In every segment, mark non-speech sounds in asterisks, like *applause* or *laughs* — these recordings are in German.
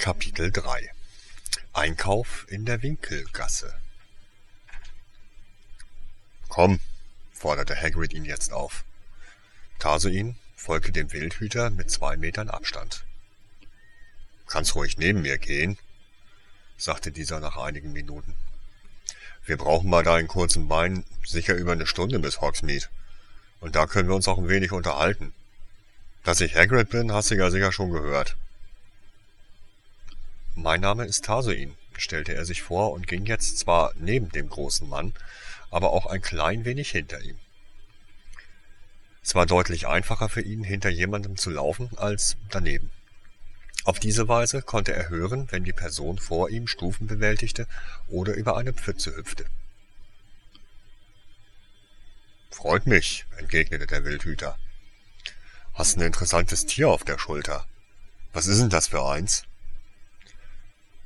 Kapitel 3 Einkauf in der Winkelgasse Komm, forderte Hagrid ihn jetzt auf. Tarsoin folgte dem Wildhüter mit zwei Metern Abstand. Kannst ruhig neben mir gehen, sagte dieser nach einigen Minuten. Wir brauchen bei deinen kurzen Beinen sicher über eine Stunde bis Hogsmeade. Und da können wir uns auch ein wenig unterhalten. Dass ich Hagrid bin, hast du ja sicher schon gehört. Mein Name ist Tarsoin, stellte er sich vor und ging jetzt zwar neben dem großen Mann, aber auch ein klein wenig hinter ihm. Es war deutlich einfacher für ihn, hinter jemandem zu laufen, als daneben. Auf diese Weise konnte er hören, wenn die Person vor ihm Stufen bewältigte oder über eine Pfütze hüpfte. Freut mich, entgegnete der Wildhüter. Hast ein interessantes Tier auf der Schulter. Was ist denn das für eins?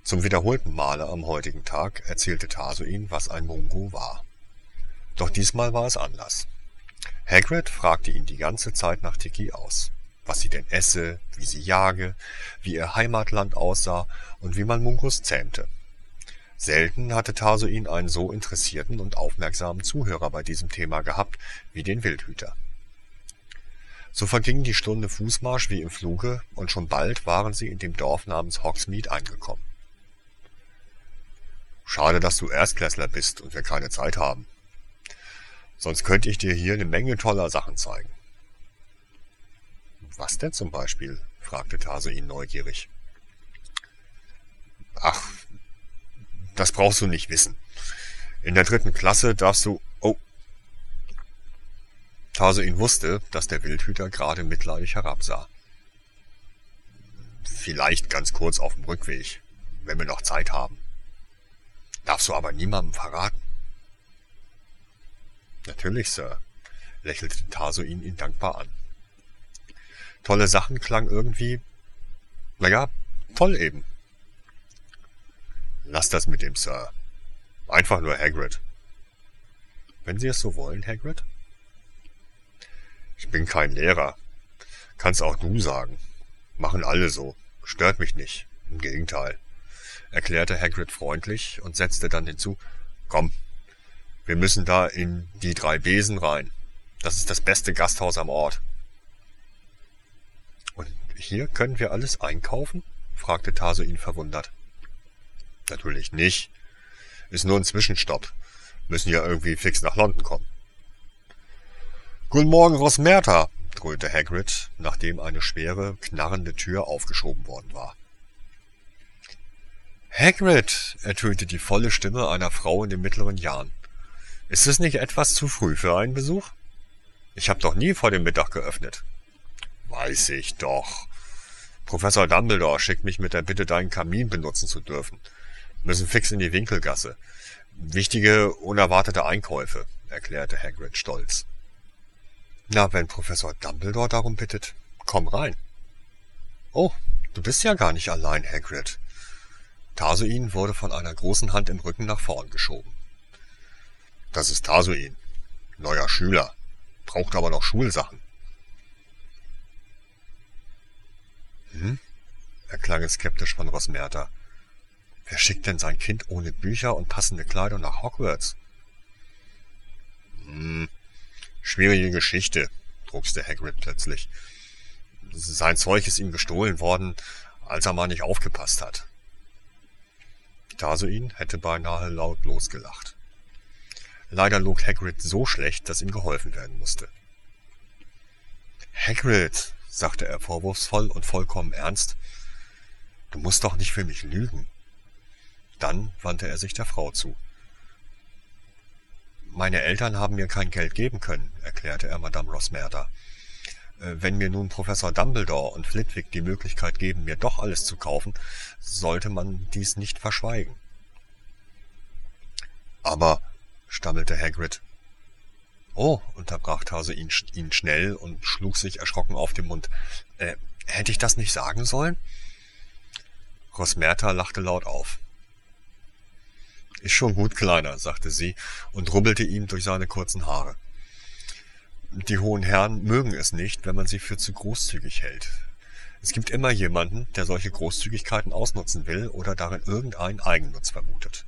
Zum wiederholten Male am heutigen Tag erzählte Tarsoin, was ein Mungo war. Doch diesmal war es anders. Hagrid fragte ihn die ganze Zeit nach Tiki aus was sie denn esse, wie sie jage, wie ihr Heimatland aussah und wie man Munkus zähmte. Selten hatte Tarsoin einen so interessierten und aufmerksamen Zuhörer bei diesem Thema gehabt wie den Wildhüter. So verging die Stunde Fußmarsch wie im Fluge, und schon bald waren sie in dem Dorf namens Hogsmeade angekommen. Schade, dass du Erstklässler bist und wir keine Zeit haben. Sonst könnte ich dir hier eine Menge toller Sachen zeigen. Was denn zum Beispiel? fragte Tase ihn neugierig. Ach, das brauchst du nicht wissen. In der dritten Klasse darfst du... Oh. Tarsuin wusste, dass der Wildhüter gerade mitleidig herabsah. Vielleicht ganz kurz auf dem Rückweg, wenn wir noch Zeit haben. Darfst du aber niemandem verraten. Natürlich, Sir, lächelte Tarsuin ihn dankbar an tolle Sachen klang irgendwie, naja, toll eben. Lass das mit dem Sir. Einfach nur Hagrid. Wenn Sie es so wollen, Hagrid? Ich bin kein Lehrer. Kannst auch du sagen. Machen alle so. Stört mich nicht. Im Gegenteil. Erklärte Hagrid freundlich und setzte dann hinzu, komm, wir müssen da in die drei Besen rein. Das ist das beste Gasthaus am Ort. Hier können wir alles einkaufen? fragte Taso ihn verwundert. Natürlich nicht. Ist nur ein Zwischenstopp. Müssen ja irgendwie fix nach London kommen. Guten Morgen, Rosmerta, dröhnte Hagrid, nachdem eine schwere, knarrende Tür aufgeschoben worden war. Hagrid, ertönte die volle Stimme einer Frau in den mittleren Jahren. Ist es nicht etwas zu früh für einen Besuch? Ich habe doch nie vor dem Mittag geöffnet. Weiß ich doch, Professor Dumbledore schickt mich mit der Bitte, deinen Kamin benutzen zu dürfen. Müssen fix in die Winkelgasse. Wichtige, unerwartete Einkäufe, erklärte Hagrid stolz. Na, wenn Professor Dumbledore darum bittet, komm rein. Oh, du bist ja gar nicht allein, Hagrid. Tarsuin wurde von einer großen Hand im Rücken nach vorn geschoben. Das ist Tarsuin. Neuer Schüler. Braucht aber noch Schulsachen. Hm? erklang es skeptisch von Rosmerta. Wer schickt denn sein Kind ohne Bücher und passende Kleidung nach Hogwarts? Hm, schwierige Geschichte, druckste Hagrid plötzlich. Sein Zeug ist ihm gestohlen worden, als er mal nicht aufgepasst hat. Tarsuin hätte beinahe laut losgelacht. Leider log Hagrid so schlecht, dass ihm geholfen werden musste. Hagrid, sagte er vorwurfsvoll und vollkommen ernst, du musst doch nicht für mich lügen. Dann wandte er sich der Frau zu. Meine Eltern haben mir kein Geld geben können, erklärte er Madame Rosmerta. Äh, wenn mir nun Professor Dumbledore und Flitwick die Möglichkeit geben, mir doch alles zu kaufen, sollte man dies nicht verschweigen. Aber, stammelte Hagrid, Oh, unterbrach Hase ihn, ihn schnell und schlug sich erschrocken auf den Mund. Äh, hätte ich das nicht sagen sollen? Rosmerta lachte laut auf. Ist schon gut, Kleiner, sagte sie und rubbelte ihm durch seine kurzen Haare. Die hohen Herren mögen es nicht, wenn man sie für zu großzügig hält. Es gibt immer jemanden, der solche Großzügigkeiten ausnutzen will oder darin irgendeinen Eigennutz vermutet.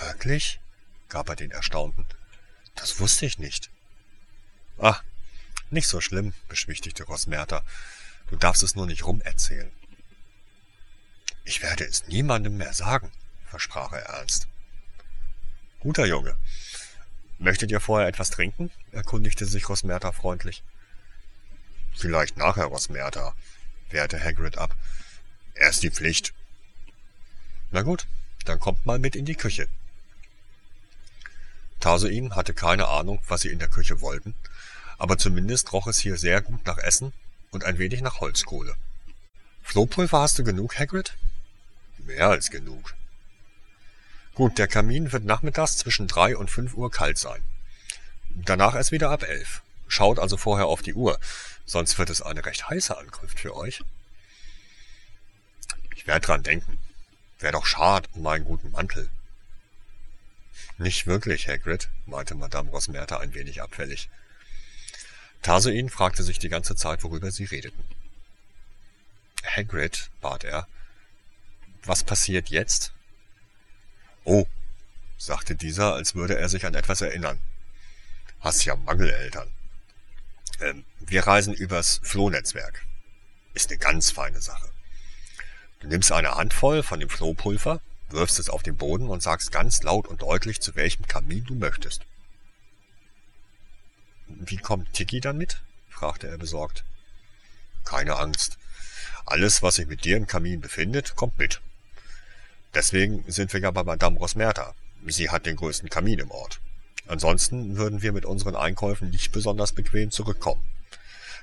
Wirklich? gab er den Erstaunten. Das wusste ich nicht. Ach, nicht so schlimm, beschwichtigte Rosmerta. Du darfst es nur nicht rumerzählen. Ich werde es niemandem mehr sagen, versprach er ernst. Guter Junge. Möchtet ihr vorher etwas trinken? erkundigte sich Rosmerta freundlich. Vielleicht nachher, Rosmerta, wehrte Hagrid ab. Erst die Pflicht. Na gut, dann kommt mal mit in die Küche. Tarsoin hatte keine Ahnung, was sie in der Küche wollten, aber zumindest roch es hier sehr gut nach Essen und ein wenig nach Holzkohle. Flohpulver hast du genug, Hagrid? Mehr als genug. Gut, der Kamin wird nachmittags zwischen drei und fünf Uhr kalt sein. Danach erst wieder ab elf. Schaut also vorher auf die Uhr, sonst wird es eine recht heiße Ankunft für euch. Ich werde dran denken. Wär doch schad um meinen guten Mantel. Nicht wirklich, Hagrid, meinte Madame Rosmerta ein wenig abfällig. Tarsoin fragte sich die ganze Zeit, worüber sie redeten. Hagrid, bat er, was passiert jetzt? Oh, sagte dieser, als würde er sich an etwas erinnern. Hast ja Mangeleltern. Ähm, wir reisen übers Flohnetzwerk. Ist eine ganz feine Sache. Du nimmst eine Handvoll von dem Flohpulver, wirfst es auf den Boden und sagst ganz laut und deutlich, zu welchem Kamin du möchtest. Wie kommt Tiki dann mit? fragte er besorgt. Keine Angst. Alles, was sich mit dir im Kamin befindet, kommt mit. Deswegen sind wir ja bei Madame Rosmerta. Sie hat den größten Kamin im Ort. Ansonsten würden wir mit unseren Einkäufen nicht besonders bequem zurückkommen.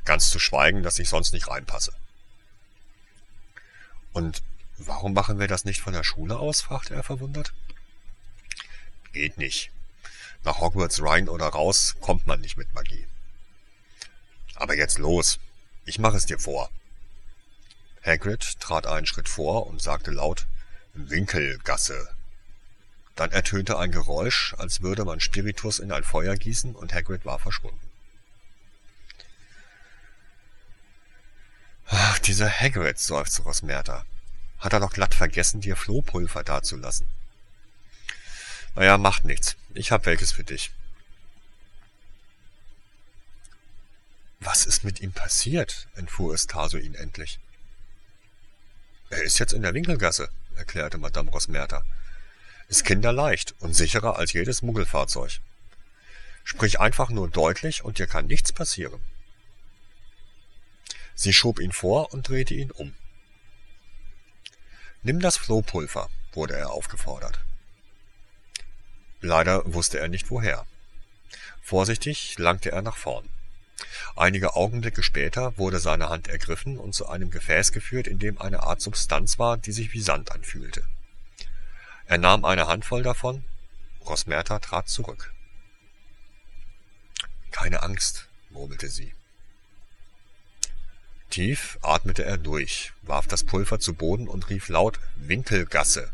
Ganz zu schweigen, dass ich sonst nicht reinpasse. Und warum machen wir das nicht von der Schule aus? fragte er verwundert. Geht nicht. Nach Hogwarts rein oder raus kommt man nicht mit Magie. Aber jetzt los. Ich mache es dir vor. Hagrid trat einen Schritt vor und sagte laut Winkelgasse. Dann ertönte ein Geräusch, als würde man Spiritus in ein Feuer gießen, und Hagrid war verschwunden. Ach, dieser Hagrid, seufzte Rosmerta. Hat er doch glatt vergessen, dir Flohpulver dazulassen. Naja, macht nichts. Ich hab welches für dich. Was ist mit ihm passiert? entfuhr es Tarsoin endlich. Er ist jetzt in der Winkelgasse, erklärte Madame Rosmerta. Ist kinderleicht und sicherer als jedes Muggelfahrzeug. Sprich einfach nur deutlich und dir kann nichts passieren. Sie schob ihn vor und drehte ihn um. Nimm das Flohpulver, wurde er aufgefordert. Leider wusste er nicht woher. Vorsichtig langte er nach vorn. Einige Augenblicke später wurde seine Hand ergriffen und zu einem Gefäß geführt, in dem eine Art Substanz war, die sich wie Sand anfühlte. Er nahm eine Handvoll davon, Rosmerta trat zurück. Keine Angst, murmelte sie. Tief atmete er durch, warf das Pulver zu Boden und rief laut Winkelgasse.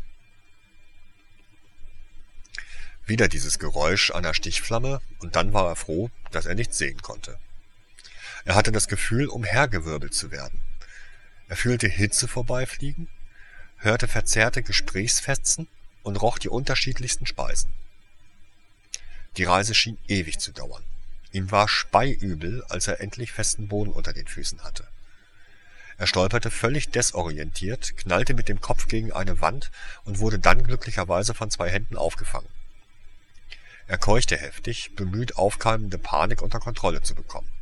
Wieder dieses Geräusch einer Stichflamme, und dann war er froh, dass er nichts sehen konnte. Er hatte das Gefühl, umhergewirbelt zu werden. Er fühlte Hitze vorbeifliegen, hörte verzerrte Gesprächsfetzen und roch die unterschiedlichsten Speisen. Die Reise schien ewig zu dauern. Ihm war speiübel, als er endlich festen Boden unter den Füßen hatte. Er stolperte völlig desorientiert, knallte mit dem Kopf gegen eine Wand und wurde dann glücklicherweise von zwei Händen aufgefangen. Er keuchte heftig, bemüht, aufkeimende Panik unter Kontrolle zu bekommen.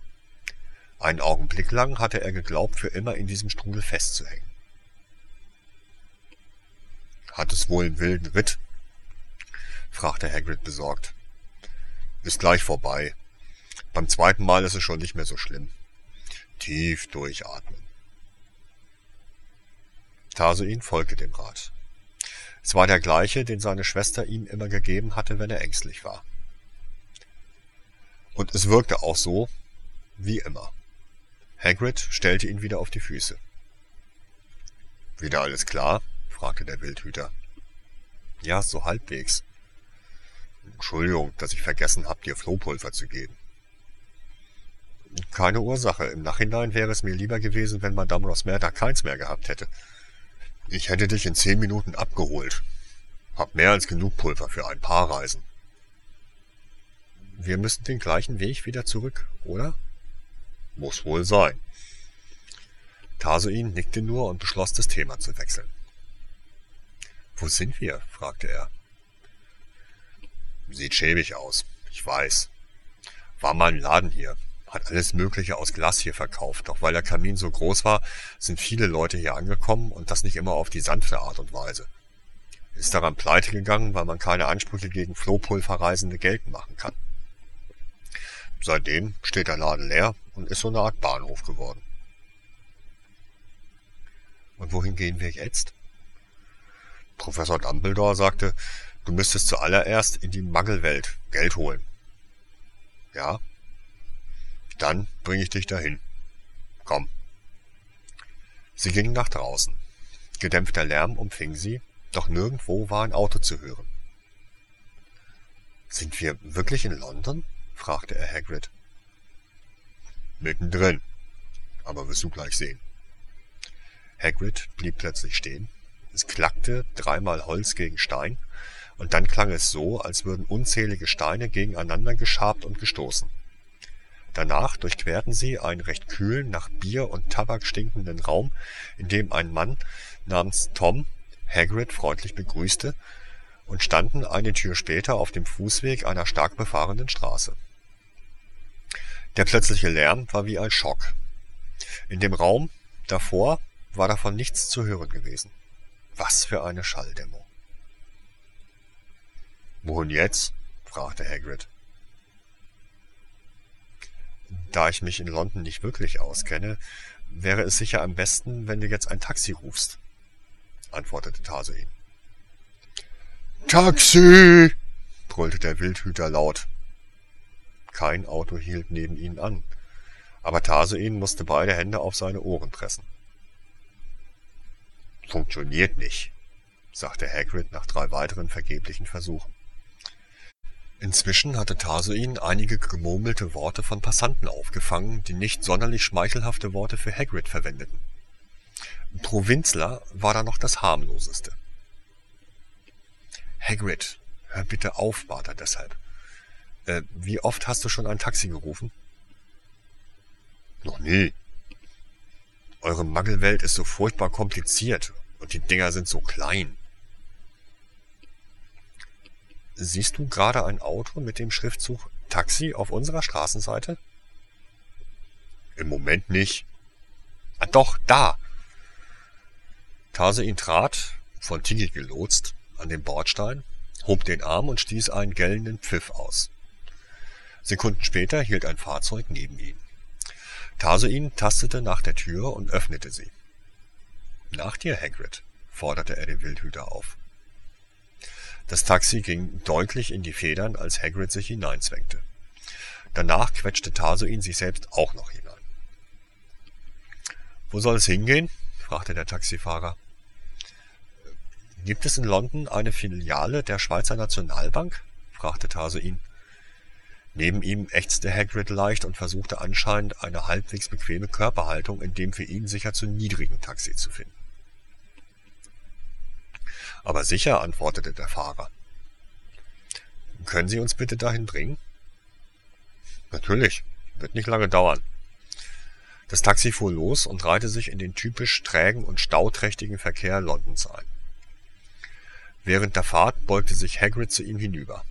Einen Augenblick lang hatte er geglaubt, für immer in diesem Strudel festzuhängen. Hat es wohl einen wilden Ritt? fragte Hagrid besorgt. Ist gleich vorbei. Beim zweiten Mal ist es schon nicht mehr so schlimm. Tief durchatmen. Tarsoin folgte dem Rat. Es war der gleiche, den seine Schwester ihm immer gegeben hatte, wenn er ängstlich war. Und es wirkte auch so, wie immer. Hagrid stellte ihn wieder auf die Füße. Wieder alles klar? fragte der Wildhüter. Ja, so halbwegs. Entschuldigung, dass ich vergessen hab, dir Flohpulver zu geben. Keine Ursache. Im Nachhinein wäre es mir lieber gewesen, wenn Madame Rosmerta keins mehr gehabt hätte. Ich hätte dich in zehn Minuten abgeholt. Hab mehr als genug Pulver für ein paar Reisen. Wir müssen den gleichen Weg wieder zurück, oder? Muss wohl sein. Tarsoin nickte nur und beschloss, das Thema zu wechseln. Wo sind wir? fragte er. Sieht schäbig aus. Ich weiß. War mal ein Laden hier. Hat alles Mögliche aus Glas hier verkauft. Doch weil der Kamin so groß war, sind viele Leute hier angekommen und das nicht immer auf die sanfte Art und Weise. Ist daran pleite gegangen, weil man keine Ansprüche gegen Flohpulverreisende geltend machen kann. Seitdem steht der Laden leer und ist so eine Art Bahnhof geworden. Und wohin gehen wir jetzt? Professor Dumbledore sagte, du müsstest zuallererst in die Mangelwelt Geld holen. Ja? Dann bringe ich dich dahin. Komm. Sie gingen nach draußen. Gedämpfter Lärm umfing sie, doch nirgendwo war ein Auto zu hören. Sind wir wirklich in London? fragte er Hagrid. Mittendrin. Aber wirst du gleich sehen. Hagrid blieb plötzlich stehen. Es klackte dreimal Holz gegen Stein, und dann klang es so, als würden unzählige Steine gegeneinander geschabt und gestoßen. Danach durchquerten sie einen recht kühlen, nach Bier und Tabak stinkenden Raum, in dem ein Mann namens Tom Hagrid freundlich begrüßte, und standen eine Tür später auf dem Fußweg einer stark befahrenen Straße. Der plötzliche Lärm war wie ein Schock. In dem Raum davor war davon nichts zu hören gewesen. Was für eine Schalldämmung. Wohin jetzt? fragte Hagrid. Da ich mich in London nicht wirklich auskenne, wäre es sicher am besten, wenn du jetzt ein Taxi rufst, antwortete Tarsoin. Taxi! brüllte der Wildhüter laut. Kein Auto hielt neben ihnen an, aber Tarsoin musste beide Hände auf seine Ohren pressen. Funktioniert nicht, sagte Hagrid nach drei weiteren vergeblichen Versuchen. Inzwischen hatte Tarsoin einige gemurmelte Worte von Passanten aufgefangen, die nicht sonderlich schmeichelhafte Worte für Hagrid verwendeten. Provinzler war da noch das harmloseste. Hagrid, hör bitte auf, bat er deshalb. Äh, wie oft hast du schon ein Taxi gerufen? Noch nie. Eure Mangelwelt ist so furchtbar kompliziert und die Dinger sind so klein. Siehst du gerade ein Auto mit dem Schriftzug Taxi auf unserer Straßenseite? Im Moment nicht. Ah, doch, da! Tarsein trat, von Tiggy gelotst, an den Bordstein, hob den Arm und stieß einen gellenden Pfiff aus. Sekunden später hielt ein Fahrzeug neben ihm. Tarsoin tastete nach der Tür und öffnete sie. Nach dir, Hagrid, forderte er den Wildhüter auf. Das Taxi ging deutlich in die Federn, als Hagrid sich hineinzwängte. Danach quetschte Tarsoin sich selbst auch noch hinein. Wo soll es hingehen? fragte der Taxifahrer. Gibt es in London eine Filiale der Schweizer Nationalbank? fragte Tarsoin. Neben ihm ächzte Hagrid leicht und versuchte anscheinend eine halbwegs bequeme Körperhaltung in dem für ihn sicher zu niedrigen Taxi zu finden. Aber sicher, antwortete der Fahrer. Können Sie uns bitte dahin bringen? Natürlich, wird nicht lange dauern. Das Taxi fuhr los und reihte sich in den typisch trägen und stauträchtigen Verkehr Londons ein. Während der Fahrt beugte sich Hagrid zu ihm hinüber.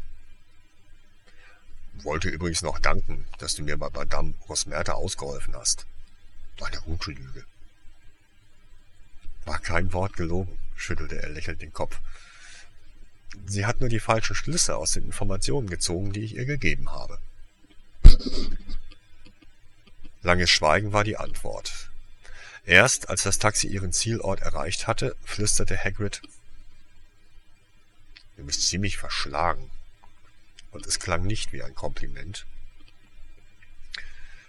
Wollte übrigens noch danken, dass du mir bei Madame Rosmerta ausgeholfen hast. Eine gute Lüge. War kein Wort gelogen, schüttelte er lächelnd den Kopf. Sie hat nur die falschen Schlüsse aus den Informationen gezogen, die ich ihr gegeben habe. Langes Schweigen war die Antwort. Erst als das Taxi ihren Zielort erreicht hatte, flüsterte Hagrid Du bist ziemlich verschlagen und es klang nicht wie ein Kompliment.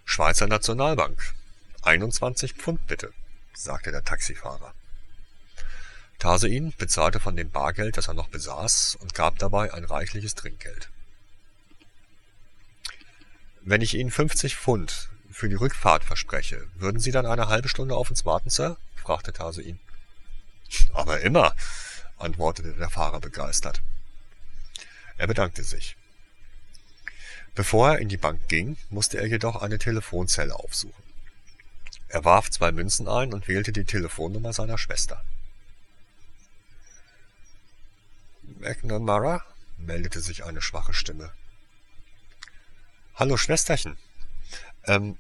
Schweizer Nationalbank. 21 Pfund bitte, sagte der Taxifahrer. Tarsein bezahlte von dem Bargeld, das er noch besaß, und gab dabei ein reichliches Trinkgeld. Wenn ich Ihnen 50 Pfund für die Rückfahrt verspreche, würden Sie dann eine halbe Stunde auf uns warten, Sir? fragte Tase ihn. Aber immer, antwortete der Fahrer begeistert. Er bedankte sich. Bevor er in die Bank ging, musste er jedoch eine Telefonzelle aufsuchen. Er warf zwei Münzen ein und wählte die Telefonnummer seiner Schwester. McNamara? meldete sich eine schwache Stimme. Hallo Schwesterchen. Ähm,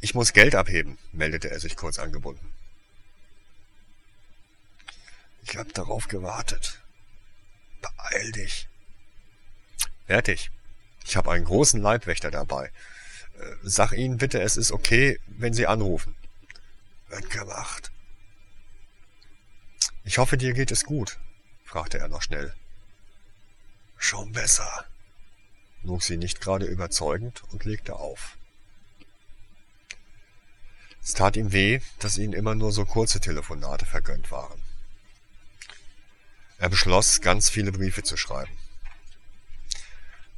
ich muss Geld abheben, meldete er sich kurz angebunden. Ich hab darauf gewartet. Beeil dich. Fertig. Ich habe einen großen Leibwächter dabei. Äh, sag ihnen bitte, es ist okay, wenn sie anrufen. Wird gemacht. Ich hoffe, dir geht es gut, fragte er noch schnell. Schon besser, log sie nicht gerade überzeugend und legte auf. Es tat ihm weh, dass ihnen immer nur so kurze Telefonate vergönnt waren. Er beschloss, ganz viele Briefe zu schreiben.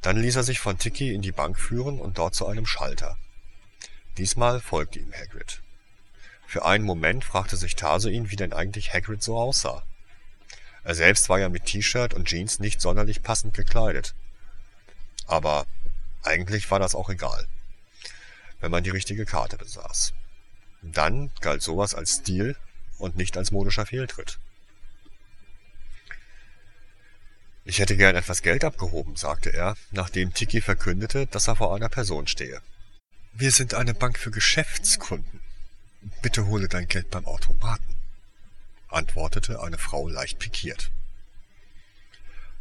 Dann ließ er sich von Tiki in die Bank führen und dort zu einem Schalter. Diesmal folgte ihm Hagrid. Für einen Moment fragte sich Tarsoin, wie denn eigentlich Hagrid so aussah. Er selbst war ja mit T-Shirt und Jeans nicht sonderlich passend gekleidet. Aber eigentlich war das auch egal, wenn man die richtige Karte besaß. Dann galt sowas als Stil und nicht als modischer Fehltritt. Ich hätte gern etwas Geld abgehoben, sagte er, nachdem Tiki verkündete, dass er vor einer Person stehe. Wir sind eine Bank für Geschäftskunden. Bitte hole dein Geld beim Automaten, antwortete eine Frau leicht pikiert.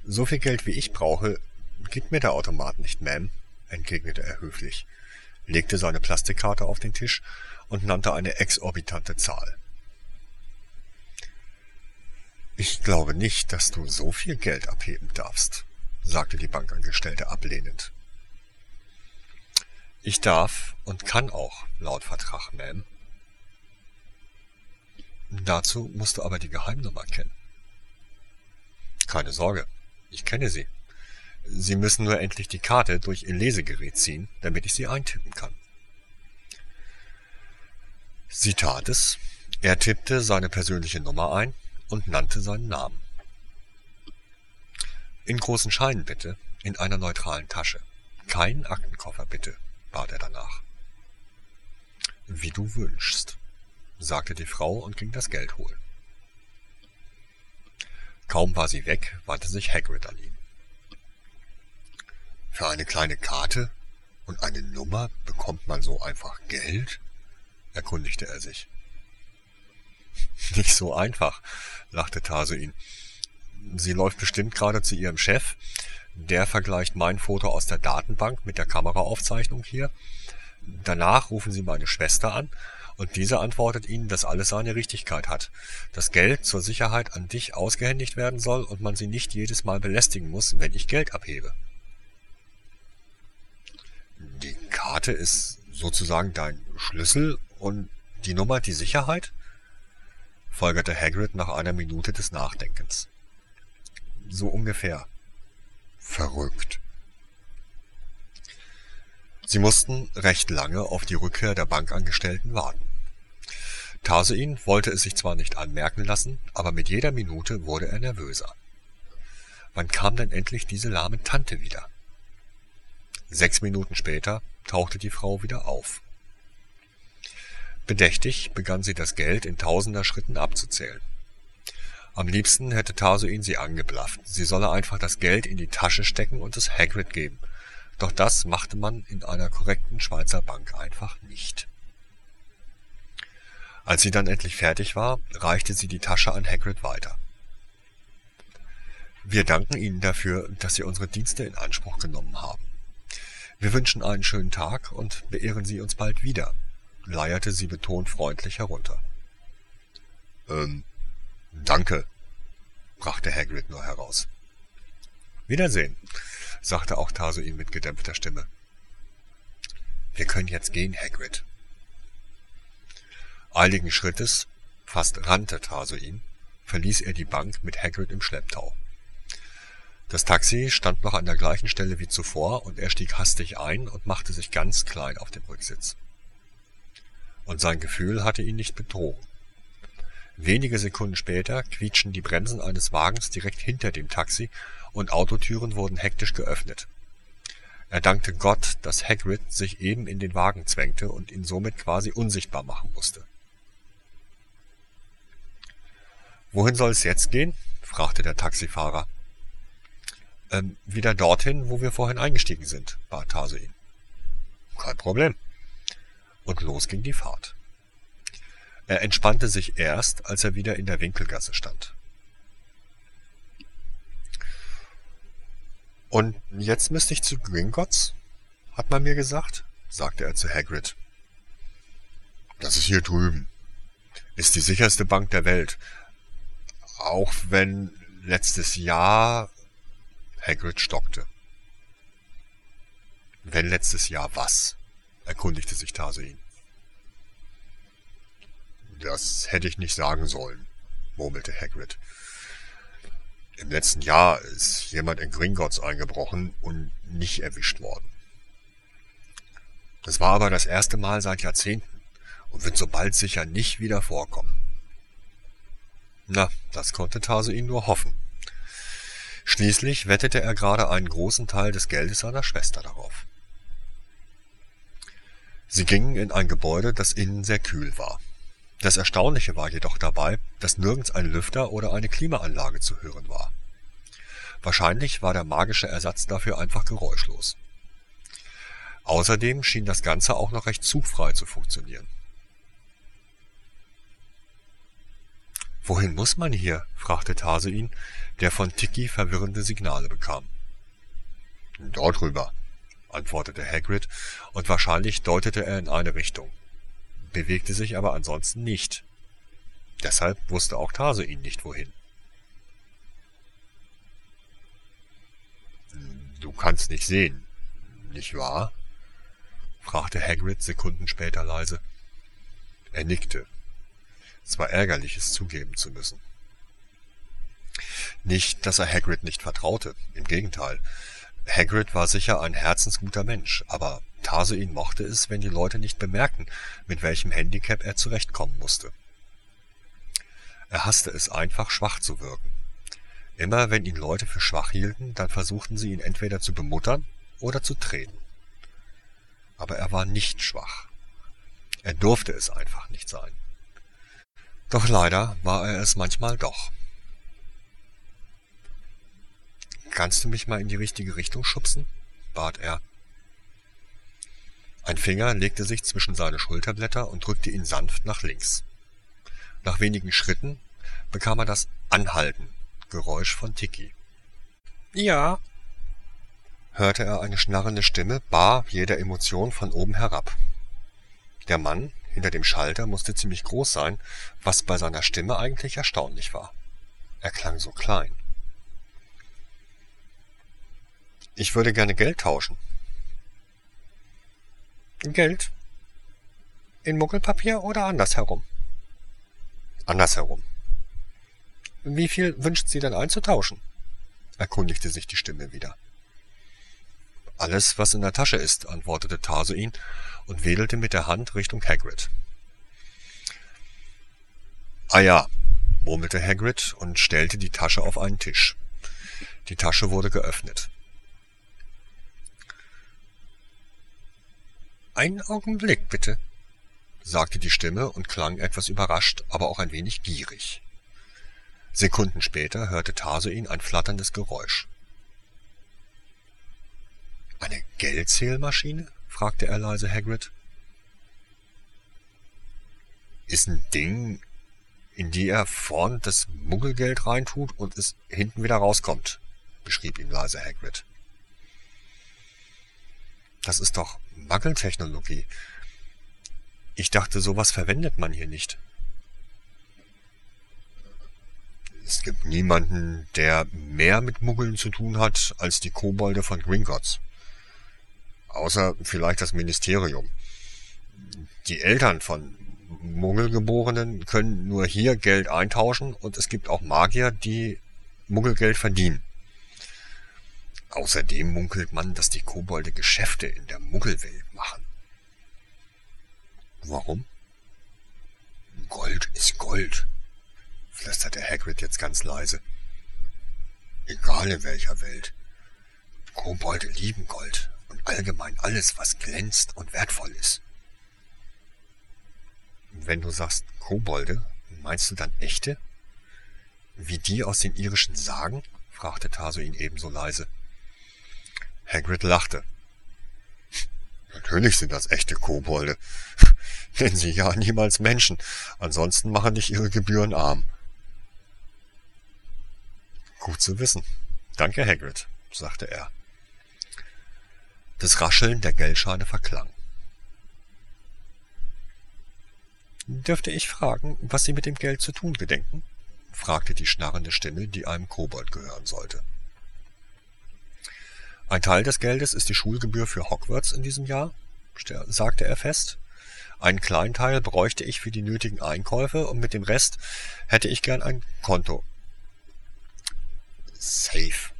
So viel Geld wie ich brauche, gibt mir der Automat nicht, Ma'am, entgegnete er höflich, legte seine Plastikkarte auf den Tisch und nannte eine exorbitante Zahl. Ich glaube nicht, dass du so viel Geld abheben darfst, sagte die Bankangestellte ablehnend. Ich darf und kann auch, laut Vertrag, Ma'am. Dazu musst du aber die Geheimnummer kennen. Keine Sorge, ich kenne sie. Sie müssen nur endlich die Karte durch Ihr Lesegerät ziehen, damit ich sie eintippen kann. Sie tat es. Er tippte seine persönliche Nummer ein und nannte seinen Namen. In großen Scheinen bitte, in einer neutralen Tasche. Kein Aktenkoffer bitte, bat er danach. Wie du wünschst, sagte die Frau und ging das Geld holen. Kaum war sie weg, wandte sich Hagrid an ihn. Für eine kleine Karte und eine Nummer bekommt man so einfach Geld? erkundigte er sich. *laughs* Nicht so einfach, lachte Tarsuin. Sie läuft bestimmt gerade zu ihrem Chef. Der vergleicht mein Foto aus der Datenbank mit der Kameraaufzeichnung hier. Danach rufen Sie meine Schwester an und diese antwortet Ihnen, dass alles seine Richtigkeit hat. Das Geld zur Sicherheit an dich ausgehändigt werden soll und man sie nicht jedes Mal belästigen muss, wenn ich Geld abhebe. Die Karte ist sozusagen dein Schlüssel und die Nummer die Sicherheit? Folgerte Hagrid nach einer Minute des Nachdenkens. So ungefähr. Verrückt. Sie mussten recht lange auf die Rückkehr der Bankangestellten warten. Tarsuin wollte es sich zwar nicht anmerken lassen, aber mit jeder Minute wurde er nervöser. Wann kam denn endlich diese lahme Tante wieder? Sechs Minuten später tauchte die Frau wieder auf. Bedächtig begann sie das Geld in tausender Schritten abzuzählen. Am liebsten hätte Tarsuin sie angeblafft, sie solle einfach das Geld in die Tasche stecken und es Hagrid geben. Doch das machte man in einer korrekten Schweizer Bank einfach nicht. Als sie dann endlich fertig war, reichte sie die Tasche an Hagrid weiter. Wir danken Ihnen dafür, dass Sie unsere Dienste in Anspruch genommen haben. Wir wünschen einen schönen Tag und beehren Sie uns bald wieder, leierte sie betont freundlich herunter. Ähm, danke, brachte Hagrid nur heraus. Wiedersehen, sagte auch Tarsuin mit gedämpfter Stimme. Wir können jetzt gehen, Hagrid. Eiligen Schrittes, fast rannte Tarsuin, verließ er die Bank mit Hagrid im Schlepptau. Das Taxi stand noch an der gleichen Stelle wie zuvor, und er stieg hastig ein und machte sich ganz klein auf dem Rücksitz. Und sein Gefühl hatte ihn nicht betrogen. Wenige Sekunden später quietschten die Bremsen eines Wagens direkt hinter dem Taxi und Autotüren wurden hektisch geöffnet. Er dankte Gott, dass Hagrid sich eben in den Wagen zwängte und ihn somit quasi unsichtbar machen musste. Wohin soll es jetzt gehen? fragte der Taxifahrer. Ähm, wieder dorthin, wo wir vorhin eingestiegen sind, bat Tase ihn. Kein Problem. Und los ging die Fahrt. Er entspannte sich erst, als er wieder in der Winkelgasse stand. Und jetzt müsste ich zu Gringotts, hat man mir gesagt, sagte er zu Hagrid. Das ist hier drüben. Ist die sicherste Bank der Welt. Auch wenn letztes Jahr Hagrid stockte. Wenn letztes Jahr was? Erkundigte sich Tarsein. Das hätte ich nicht sagen sollen, murmelte Hagrid. Im letzten Jahr ist jemand in Gringotts eingebrochen und nicht erwischt worden. Das war aber das erste Mal seit Jahrzehnten und wird so bald sicher nicht wieder vorkommen. Na, das konnte Tase ihn nur hoffen. Schließlich wettete er gerade einen großen Teil des Geldes seiner Schwester darauf. Sie gingen in ein Gebäude, das innen sehr kühl war. Das Erstaunliche war jedoch dabei, dass nirgends ein Lüfter oder eine Klimaanlage zu hören war. Wahrscheinlich war der magische Ersatz dafür einfach geräuschlos. Außerdem schien das Ganze auch noch recht zugfrei zu funktionieren. Wohin muss man hier? fragte Tase ihn, der von Tiki verwirrende Signale bekam. Dort rüber, antwortete Hagrid, und wahrscheinlich deutete er in eine Richtung, bewegte sich aber ansonsten nicht. Deshalb wusste auch Tase ihn nicht wohin. Du kannst nicht sehen, nicht wahr? fragte Hagrid Sekunden später leise. Er nickte. Es war ärgerlich, es zugeben zu müssen. Nicht, dass er Hagrid nicht vertraute, im Gegenteil. Hagrid war sicher ein herzensguter Mensch, aber Tarsoin mochte es, wenn die Leute nicht bemerkten, mit welchem Handicap er zurechtkommen musste. Er hasste es einfach, schwach zu wirken. Immer wenn ihn Leute für schwach hielten, dann versuchten sie ihn entweder zu bemuttern oder zu treten. Aber er war nicht schwach. Er durfte es einfach nicht sein. Doch leider war er es manchmal doch. Kannst du mich mal in die richtige Richtung schubsen? bat er. Ein Finger legte sich zwischen seine Schulterblätter und drückte ihn sanft nach links. Nach wenigen Schritten bekam er das Anhalten Geräusch von Tiki. Ja, hörte er eine schnarrende Stimme, bar jeder Emotion von oben herab. Der Mann hinter dem Schalter musste ziemlich groß sein, was bei seiner Stimme eigentlich erstaunlich war. Er klang so klein. Ich würde gerne Geld tauschen. Geld? In Muggelpapier oder andersherum? Andersherum. Wie viel wünscht sie denn einzutauschen? erkundigte sich die Stimme wieder. Alles, was in der Tasche ist, antwortete Tarsoin und wedelte mit der Hand Richtung Hagrid. Ah ja, murmelte Hagrid und stellte die Tasche auf einen Tisch. Die Tasche wurde geöffnet. Einen Augenblick, bitte, sagte die Stimme und klang etwas überrascht, aber auch ein wenig gierig. Sekunden später hörte Tarsoin ein flatterndes Geräusch. Eine Geldzählmaschine? fragte er leise Hagrid. Ist ein Ding, in die er vorn das Muggelgeld reintut und es hinten wieder rauskommt, beschrieb ihm leise Hagrid. Das ist doch Wackeltechnologie. Ich dachte, sowas verwendet man hier nicht. Es gibt niemanden, der mehr mit Muggeln zu tun hat als die Kobolde von Gringotts. Außer vielleicht das Ministerium. Die Eltern von Muggelgeborenen können nur hier Geld eintauschen und es gibt auch Magier, die Muggelgeld verdienen. Außerdem munkelt man, dass die Kobolde Geschäfte in der Muggelwelt machen. Warum? Gold ist Gold, flüsterte Hagrid jetzt ganz leise. Egal in welcher Welt. Kobolde lieben Gold und allgemein alles, was glänzt und wertvoll ist. Wenn du sagst Kobolde, meinst du dann echte? Wie die aus den irischen Sagen? fragte Taso ihn ebenso leise. Hagrid lachte. Natürlich sind das echte Kobolde, *laughs* denn sie ja niemals Menschen, ansonsten machen dich ihre Gebühren arm. Gut zu wissen. Danke, Hagrid, sagte er. Das Rascheln der Geldscheine verklang. Dürfte ich fragen, was Sie mit dem Geld zu tun gedenken? fragte die schnarrende Stimme, die einem Kobold gehören sollte. Ein Teil des Geldes ist die Schulgebühr für Hogwarts in diesem Jahr, sagte er fest. Einen kleinen Teil bräuchte ich für die nötigen Einkäufe und mit dem Rest hätte ich gern ein Konto. Safe,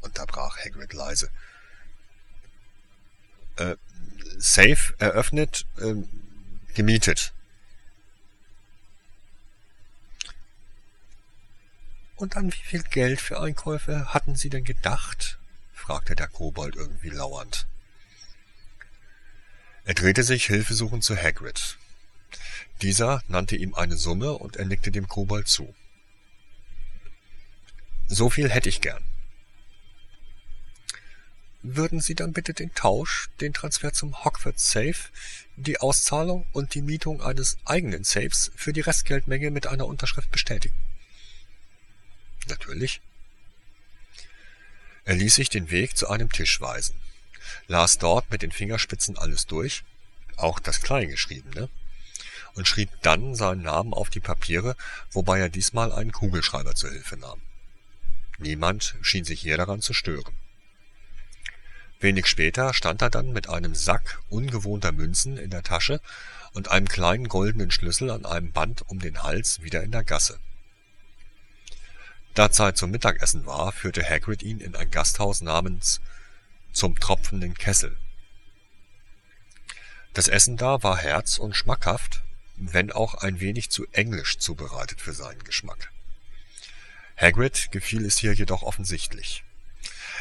unterbrach Hagrid leise. Äh, safe eröffnet, äh, gemietet. Und an wie viel Geld für Einkäufe hatten Sie denn gedacht? Fragte der Kobold irgendwie lauernd. Er drehte sich hilfesuchend zu Hagrid. Dieser nannte ihm eine Summe und er nickte dem Kobold zu. So viel hätte ich gern. Würden Sie dann bitte den Tausch, den Transfer zum Hogwarts Safe, die Auszahlung und die Mietung eines eigenen Safes für die Restgeldmenge mit einer Unterschrift bestätigen? Natürlich. Er ließ sich den Weg zu einem Tisch weisen, las dort mit den Fingerspitzen alles durch, auch das Kleingeschriebene, und schrieb dann seinen Namen auf die Papiere, wobei er diesmal einen Kugelschreiber zur Hilfe nahm. Niemand schien sich hier daran zu stören. Wenig später stand er dann mit einem Sack ungewohnter Münzen in der Tasche und einem kleinen goldenen Schlüssel an einem Band um den Hals wieder in der Gasse da Zeit zum Mittagessen war, führte Hagrid ihn in ein Gasthaus namens Zum tropfenden Kessel. Das Essen da war herz und schmackhaft, wenn auch ein wenig zu englisch zubereitet für seinen Geschmack. Hagrid gefiel es hier jedoch offensichtlich.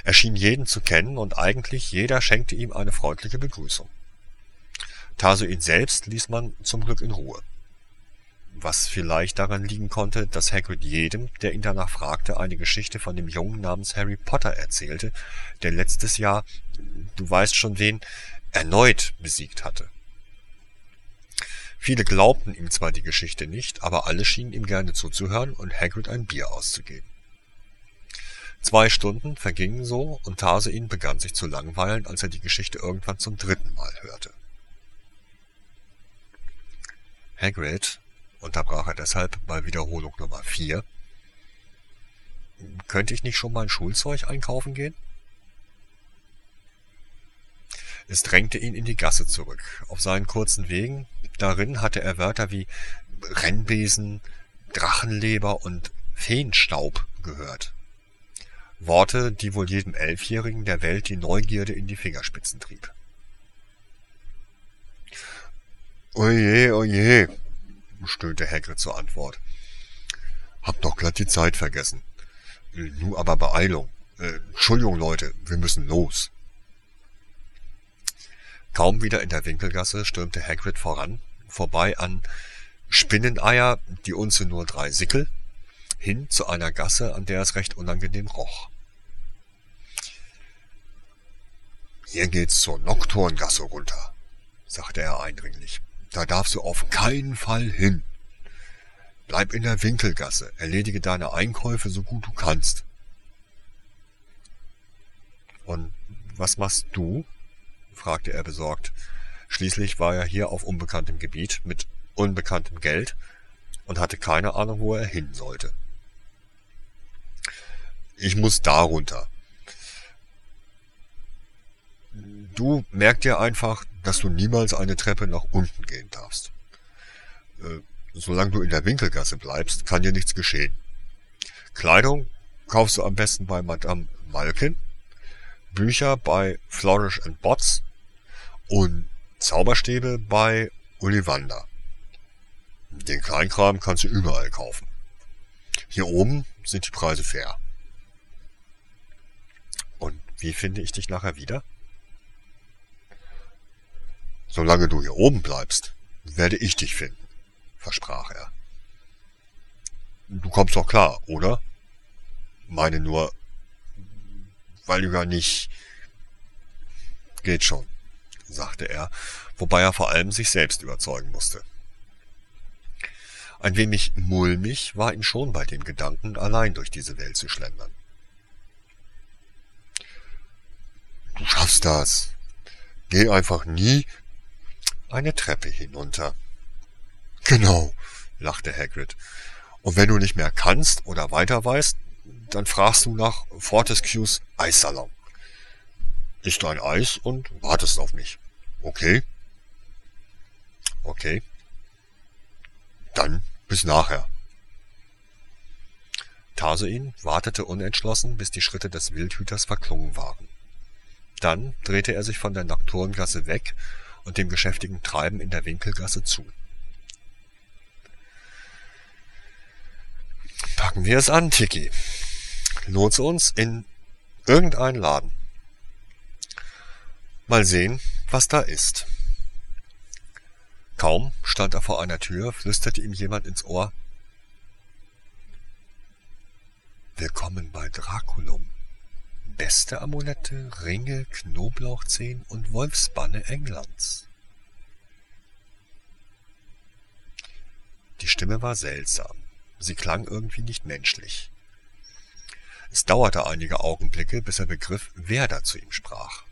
Er schien jeden zu kennen und eigentlich jeder schenkte ihm eine freundliche Begrüßung. Tarsoin selbst ließ man zum Glück in Ruhe was vielleicht daran liegen konnte, dass Hagrid jedem, der ihn danach fragte, eine Geschichte von dem Jungen namens Harry Potter erzählte, der letztes Jahr, du weißt schon wen, erneut besiegt hatte. Viele glaubten ihm zwar die Geschichte nicht, aber alle schienen ihm gerne zuzuhören und Hagrid ein Bier auszugeben. Zwei Stunden vergingen so und Tarsein begann sich zu langweilen, als er die Geschichte irgendwann zum dritten Mal hörte. Hagrid, unterbrach er deshalb bei Wiederholung Nummer vier. Könnte ich nicht schon mal ein Schulzeug einkaufen gehen? Es drängte ihn in die Gasse zurück. Auf seinen kurzen Wegen, darin hatte er Wörter wie Rennbesen, Drachenleber und Feenstaub gehört. Worte, die wohl jedem Elfjährigen der Welt die Neugierde in die Fingerspitzen trieb. Oje, oje, stöhnte Hagrid zur Antwort. Hab doch glatt die Zeit vergessen. Äh, nu aber Beeilung. Äh, Entschuldigung, Leute, wir müssen los. Kaum wieder in der Winkelgasse stürmte Hagrid voran, vorbei an Spinneneier, die Unze nur drei Sickel, hin zu einer Gasse, an der es recht unangenehm roch. Hier geht's zur Nocturngasse runter, sagte er eindringlich. Da darfst du auf keinen Fall hin. Bleib in der Winkelgasse, erledige deine Einkäufe so gut du kannst. Und was machst du? fragte er besorgt. Schließlich war er hier auf unbekanntem Gebiet mit unbekanntem Geld und hatte keine Ahnung, wo er hin sollte. Ich muss da runter. Du merk dir einfach, dass du niemals eine Treppe nach unten gehen darfst. Äh, solange du in der Winkelgasse bleibst, kann dir nichts geschehen. Kleidung kaufst du am besten bei Madame Malkin, Bücher bei Flourish and Bots und Zauberstäbe bei Ollivander. Den Kleinkram kannst du überall kaufen. Hier oben sind die Preise fair. Und wie finde ich dich nachher wieder? Solange du hier oben bleibst, werde ich dich finden, versprach er. Du kommst doch klar, oder? Meine nur, weil du gar nicht... Geht schon, sagte er, wobei er vor allem sich selbst überzeugen musste. Ein wenig mulmig war ihm schon bei dem Gedanken, allein durch diese Welt zu schlendern. Du schaffst das. Geh einfach nie eine Treppe hinunter. Genau, lachte Hagrid. Und wenn du nicht mehr kannst oder weiter weißt, dann fragst du nach Fortescues Eissalon. Isst ein Eis und wartest auf mich. Okay? Okay. Dann bis nachher. Tarsoin wartete unentschlossen, bis die Schritte des Wildhüters verklungen waren. Dann drehte er sich von der Nocturngasse weg und dem geschäftigen Treiben in der Winkelgasse zu. Packen wir es an, Tiki. Lohnt's uns in irgendeinen Laden. Mal sehen, was da ist. Kaum stand er vor einer Tür, flüsterte ihm jemand ins Ohr. Willkommen bei Draculum. Beste Amulette, Ringe, Knoblauchzehen und Wolfsbanne Englands. Die Stimme war seltsam. Sie klang irgendwie nicht menschlich. Es dauerte einige Augenblicke, bis er begriff, wer da zu ihm sprach.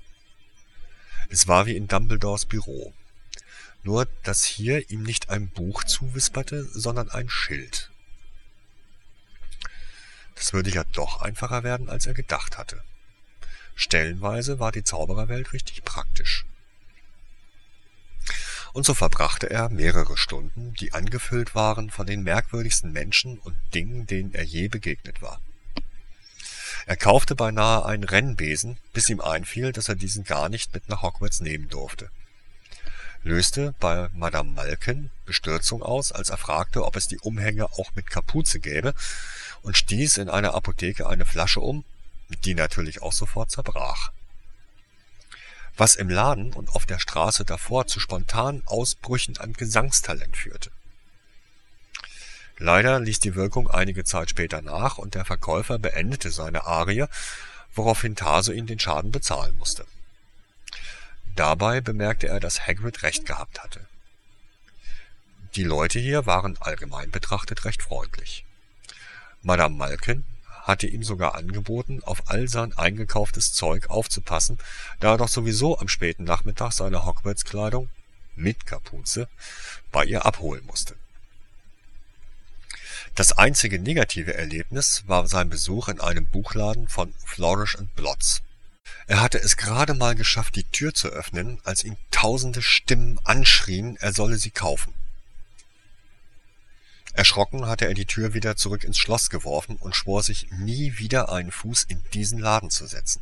Es war wie in Dumbledores Büro. Nur, dass hier ihm nicht ein Buch zuwisperte, sondern ein Schild. Das würde ja doch einfacher werden, als er gedacht hatte. Stellenweise war die Zaubererwelt richtig praktisch. Und so verbrachte er mehrere Stunden, die angefüllt waren von den merkwürdigsten Menschen und Dingen, denen er je begegnet war. Er kaufte beinahe einen Rennbesen, bis ihm einfiel, dass er diesen gar nicht mit nach Hogwarts nehmen durfte löste bei Madame Malkin Bestürzung aus, als er fragte, ob es die Umhänge auch mit Kapuze gäbe, und stieß in einer Apotheke eine Flasche um, die natürlich auch sofort zerbrach. Was im Laden und auf der Straße davor zu spontanen Ausbrüchen an Gesangstalent führte. Leider ließ die Wirkung einige Zeit später nach und der Verkäufer beendete seine Arie, woraufhin Taso ihn den Schaden bezahlen musste Dabei bemerkte er, dass Hagrid recht gehabt hatte. Die Leute hier waren allgemein betrachtet recht freundlich. Madame Malkin hatte ihm sogar angeboten, auf all sein eingekauftes Zeug aufzupassen, da er doch sowieso am späten Nachmittag seine Hogwarts-Kleidung mit Kapuze bei ihr abholen musste. Das einzige negative Erlebnis war sein Besuch in einem Buchladen von Flourish and Blotts er hatte es gerade mal geschafft, die Tür zu öffnen, als ihn tausende Stimmen anschrien, er solle sie kaufen. Erschrocken hatte er die Tür wieder zurück ins Schloss geworfen und schwor sich, nie wieder einen Fuß in diesen Laden zu setzen.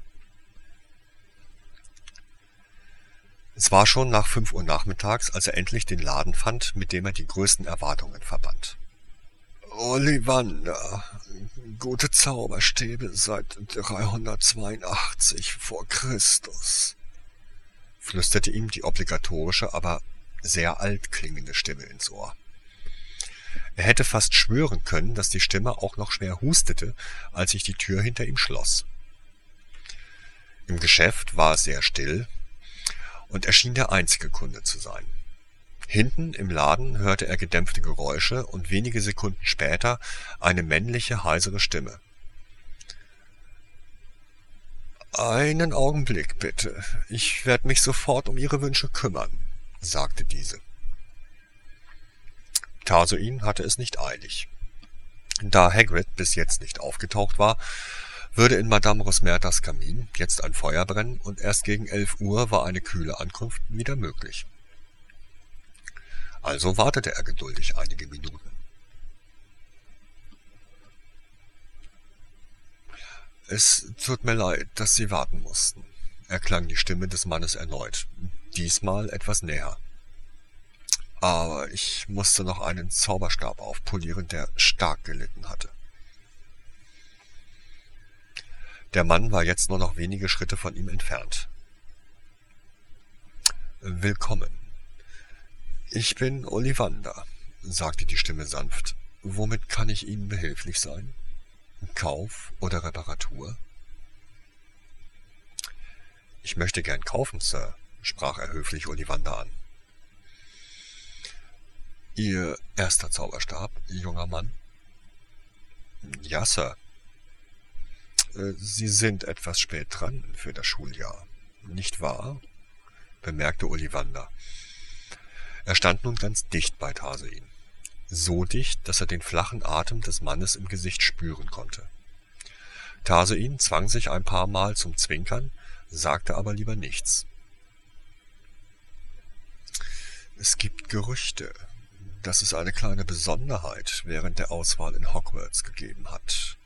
Es war schon nach fünf Uhr nachmittags, als er endlich den Laden fand, mit dem er die größten Erwartungen verband. Ollivander, gute Zauberstäbe seit 382 vor Christus, flüsterte ihm die obligatorische, aber sehr alt klingende Stimme ins Ohr. Er hätte fast schwören können, dass die Stimme auch noch schwer hustete, als sich die Tür hinter ihm schloss. Im Geschäft war es sehr still, und er schien der einzige Kunde zu sein. Hinten im Laden hörte er gedämpfte Geräusche und wenige Sekunden später eine männliche, heisere Stimme. »Einen Augenblick, bitte. Ich werde mich sofort um Ihre Wünsche kümmern«, sagte diese. Tarsoin hatte es nicht eilig. Da Hagrid bis jetzt nicht aufgetaucht war, würde in Madame Rosmertas Kamin jetzt ein Feuer brennen und erst gegen elf Uhr war eine kühle Ankunft wieder möglich also wartete er geduldig einige Minuten. Es tut mir leid, dass Sie warten mussten, erklang die Stimme des Mannes erneut, diesmal etwas näher. Aber ich musste noch einen Zauberstab aufpolieren, der stark gelitten hatte. Der Mann war jetzt nur noch wenige Schritte von ihm entfernt. Willkommen. Ich bin Ollivander, sagte die Stimme sanft. Womit kann ich Ihnen behilflich sein? Kauf oder Reparatur? Ich möchte gern kaufen, Sir, sprach er höflich Ollivander an. Ihr erster Zauberstab, junger Mann? Ja, Sir. Äh, Sie sind etwas spät dran für das Schuljahr, nicht wahr? bemerkte Ollivander. Er stand nun ganz dicht bei Tarsein. So dicht, dass er den flachen Atem des Mannes im Gesicht spüren konnte. Tarsein zwang sich ein paar Mal zum Zwinkern, sagte aber lieber nichts. Es gibt Gerüchte, dass es eine kleine Besonderheit während der Auswahl in Hogwarts gegeben hat,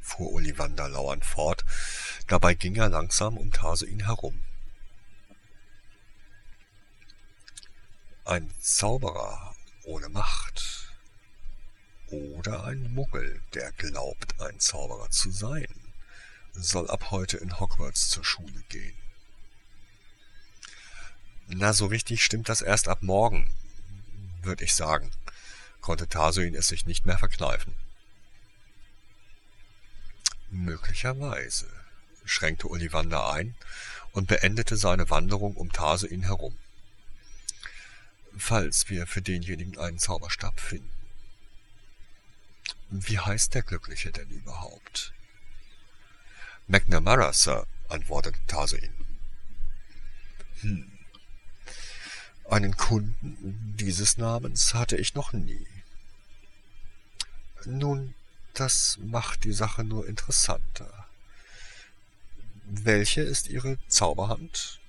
fuhr Ollivander lauernd fort, dabei ging er langsam um Tarsein herum. Ein Zauberer ohne Macht oder ein Muggel, der glaubt, ein Zauberer zu sein, soll ab heute in Hogwarts zur Schule gehen. Na, so richtig stimmt das erst ab morgen, würde ich sagen, konnte Tarsuin es sich nicht mehr verkneifen. Möglicherweise, schränkte Ollivander ein und beendete seine Wanderung um Tarsuin herum. Falls wir für denjenigen einen Zauberstab finden. Wie heißt der Glückliche denn überhaupt? McNamara, Sir, antwortete Tarsuin. Hm, einen Kunden dieses Namens hatte ich noch nie. Nun, das macht die Sache nur interessanter. Welche ist Ihre Zauberhand?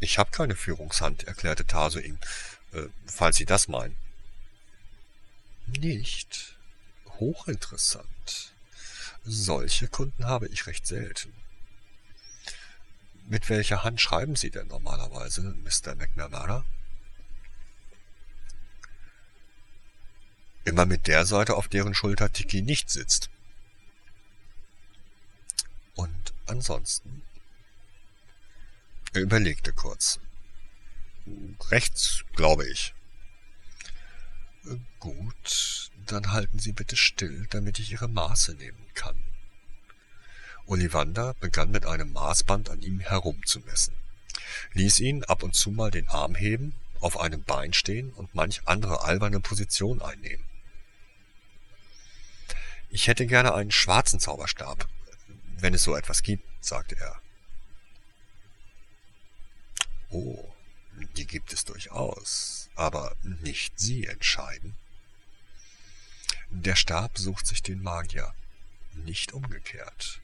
Ich habe keine Führungshand, erklärte Taso ihm, äh, falls Sie das meinen. Nicht? Hochinteressant. Solche Kunden habe ich recht selten. Mit welcher Hand schreiben Sie denn normalerweise, Mr. McNamara? Immer mit der Seite, auf deren Schulter Tiki nicht sitzt. Und ansonsten? Er überlegte kurz. Rechts, glaube ich. Gut, dann halten Sie bitte still, damit ich Ihre Maße nehmen kann. Ollivander begann mit einem Maßband an ihm herumzumessen, ließ ihn ab und zu mal den Arm heben, auf einem Bein stehen und manch andere alberne Position einnehmen. Ich hätte gerne einen schwarzen Zauberstab, wenn es so etwas gibt, sagte er. Oh, die gibt es durchaus, aber nicht Sie entscheiden. Der Stab sucht sich den Magier, nicht umgekehrt.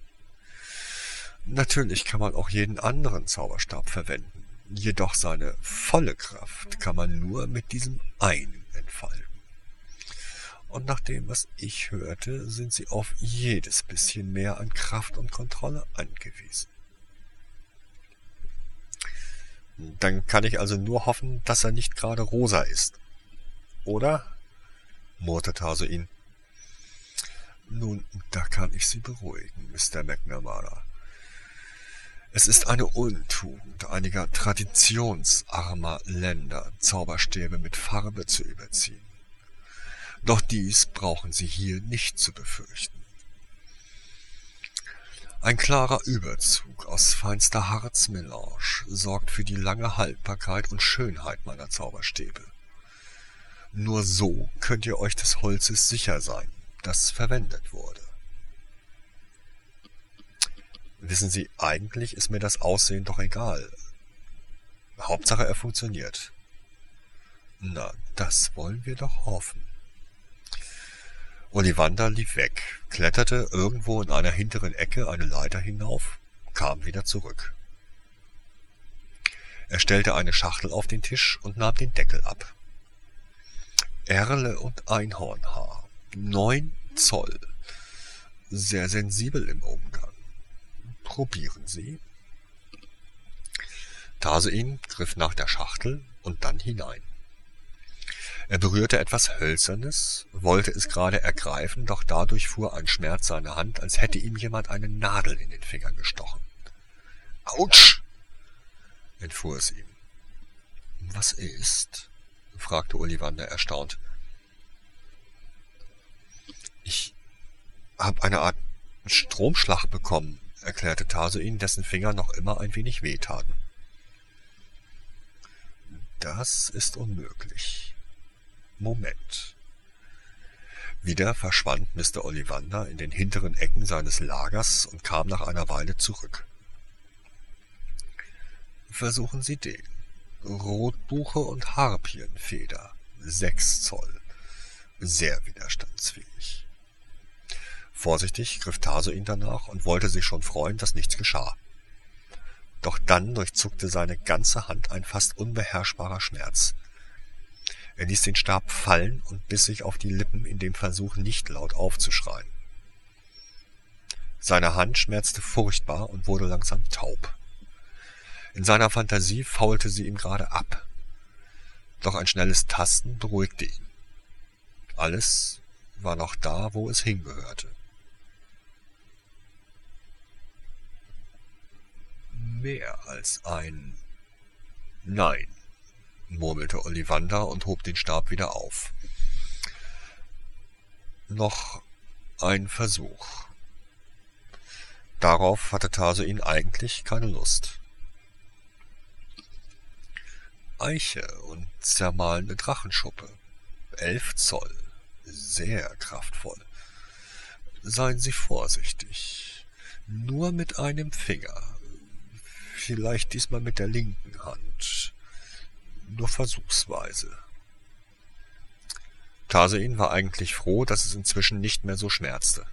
Natürlich kann man auch jeden anderen Zauberstab verwenden, jedoch seine volle Kraft kann man nur mit diesem einen entfalten. Und nach dem, was ich hörte, sind sie auf jedes bisschen mehr an Kraft und Kontrolle angewiesen. Dann kann ich also nur hoffen, dass er nicht gerade rosa ist. Oder? murrte Tarsoin. Nun, da kann ich Sie beruhigen, Mr. McNamara. Es ist eine Untugend einiger traditionsarmer Länder, Zauberstäbe mit Farbe zu überziehen. Doch dies brauchen Sie hier nicht zu befürchten. Ein klarer Überzug aus feinster Harzmelange sorgt für die lange Haltbarkeit und Schönheit meiner Zauberstäbe. Nur so könnt ihr euch des Holzes sicher sein, das verwendet wurde. Wissen Sie, eigentlich ist mir das Aussehen doch egal. Hauptsache, er funktioniert. Na, das wollen wir doch hoffen. Ollivander lief weg, kletterte irgendwo in einer hinteren Ecke eine Leiter hinauf, kam wieder zurück. Er stellte eine Schachtel auf den Tisch und nahm den Deckel ab. Erle und Einhornhaar, neun Zoll, sehr sensibel im Umgang. Probieren Sie. Tarsein griff nach der Schachtel und dann hinein. Er berührte etwas Hölzernes, wollte es gerade ergreifen, doch dadurch fuhr ein Schmerz seine Hand, als hätte ihm jemand eine Nadel in den Finger gestochen. Autsch! entfuhr es ihm. Was ist? fragte Ollivander erstaunt. Ich hab eine Art Stromschlag bekommen, erklärte Tasoin, dessen Finger noch immer ein wenig wehtaten. Das ist unmöglich. Moment. Wieder verschwand Mr. Ollivander in den hinteren Ecken seines Lagers und kam nach einer Weile zurück. Versuchen Sie den. Rotbuche und Harpienfeder. Sechs Zoll. Sehr widerstandsfähig. Vorsichtig griff Taso ihn danach und wollte sich schon freuen, dass nichts geschah. Doch dann durchzuckte seine ganze Hand ein fast unbeherrschbarer Schmerz. Er ließ den Stab fallen und biss sich auf die Lippen in dem Versuch, nicht laut aufzuschreien. Seine Hand schmerzte furchtbar und wurde langsam taub. In seiner Fantasie faulte sie ihm gerade ab. Doch ein schnelles Tasten beruhigte ihn. Alles war noch da, wo es hingehörte. Mehr als ein Nein murmelte Ollivander und hob den Stab wieder auf. Noch ein Versuch. Darauf hatte Tasoin eigentlich keine Lust. Eiche und zermahlene Drachenschuppe. Elf Zoll. Sehr kraftvoll. Seien Sie vorsichtig. Nur mit einem Finger. Vielleicht diesmal mit der linken Hand nur versuchsweise. Tarsein war eigentlich froh, dass es inzwischen nicht mehr so schmerzte.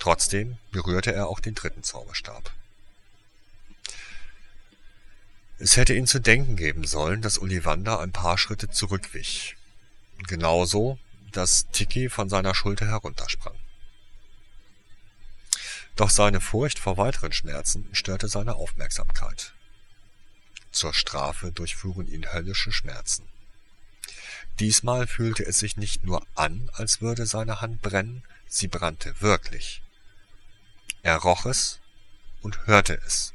Trotzdem berührte er auch den dritten Zauberstab. Es hätte ihn zu denken geben sollen, dass Ollivander ein paar Schritte zurückwich. Genauso, dass Tiki von seiner Schulter heruntersprang. Doch seine Furcht vor weiteren Schmerzen störte seine Aufmerksamkeit. Zur Strafe durchfuhren ihn höllische Schmerzen. Diesmal fühlte es sich nicht nur an, als würde seine Hand brennen, sie brannte wirklich. Er roch es und hörte es.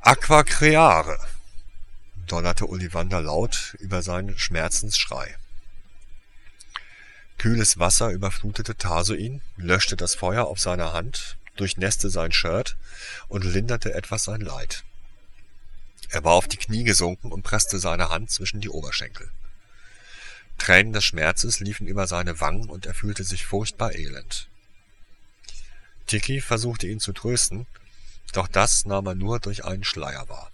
Aqua creare, donnerte Ollivander laut über seinen Schmerzensschrei. Kühles Wasser überflutete Tasoin, löschte das Feuer auf seiner Hand durchnässte sein Shirt und linderte etwas sein Leid. Er war auf die Knie gesunken und presste seine Hand zwischen die Oberschenkel. Tränen des Schmerzes liefen über seine Wangen und er fühlte sich furchtbar elend. Tiki versuchte ihn zu trösten, doch das nahm er nur durch einen Schleier wahr.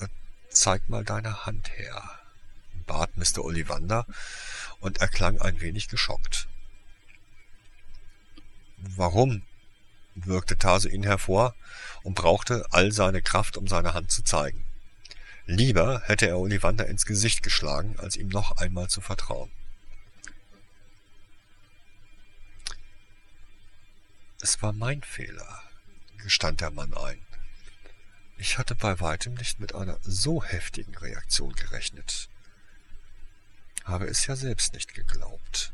Äh, zeig mal deine Hand her, bat Mr. Ollivander und er klang ein wenig geschockt. Warum? würgte Tase ihn hervor und brauchte all seine Kraft, um seine Hand zu zeigen. Lieber hätte er Ollivander ins Gesicht geschlagen, als ihm noch einmal zu vertrauen. Es war mein Fehler, gestand der Mann ein. Ich hatte bei weitem nicht mit einer so heftigen Reaktion gerechnet. Habe es ja selbst nicht geglaubt.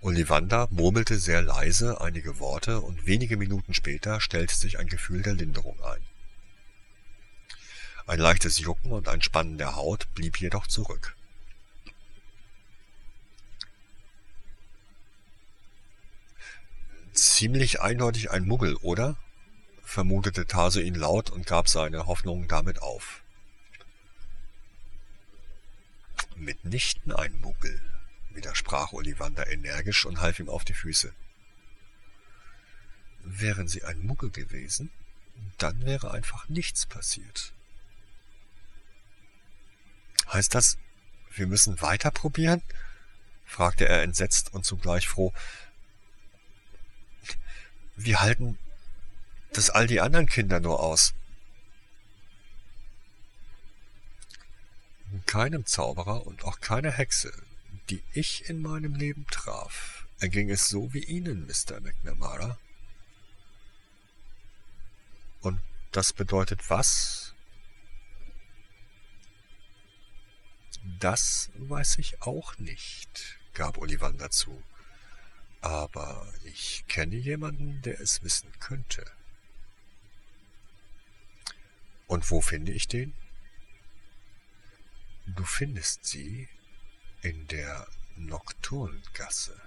Ollivander murmelte sehr leise einige Worte, und wenige Minuten später stellte sich ein Gefühl der Linderung ein. Ein leichtes Jucken und ein Spannen der Haut blieb jedoch zurück. Ziemlich eindeutig ein Muggel, oder? vermutete Tase ihn laut und gab seine Hoffnungen damit auf. Mitnichten ein Muggel, widersprach Ollivander energisch und half ihm auf die Füße. Wären Sie ein Muggel gewesen, dann wäre einfach nichts passiert. Heißt das, wir müssen weiter probieren? fragte er entsetzt und zugleich froh. Wie halten das all die anderen Kinder nur aus? Keinem Zauberer und auch keiner Hexe die ich in meinem Leben traf, erging es so wie Ihnen, Mr. McNamara. Das bedeutet was? Das weiß ich auch nicht, gab Ollivander zu. Aber ich kenne jemanden, der es wissen könnte. Und wo finde ich den? Du findest sie in der Nocturngasse.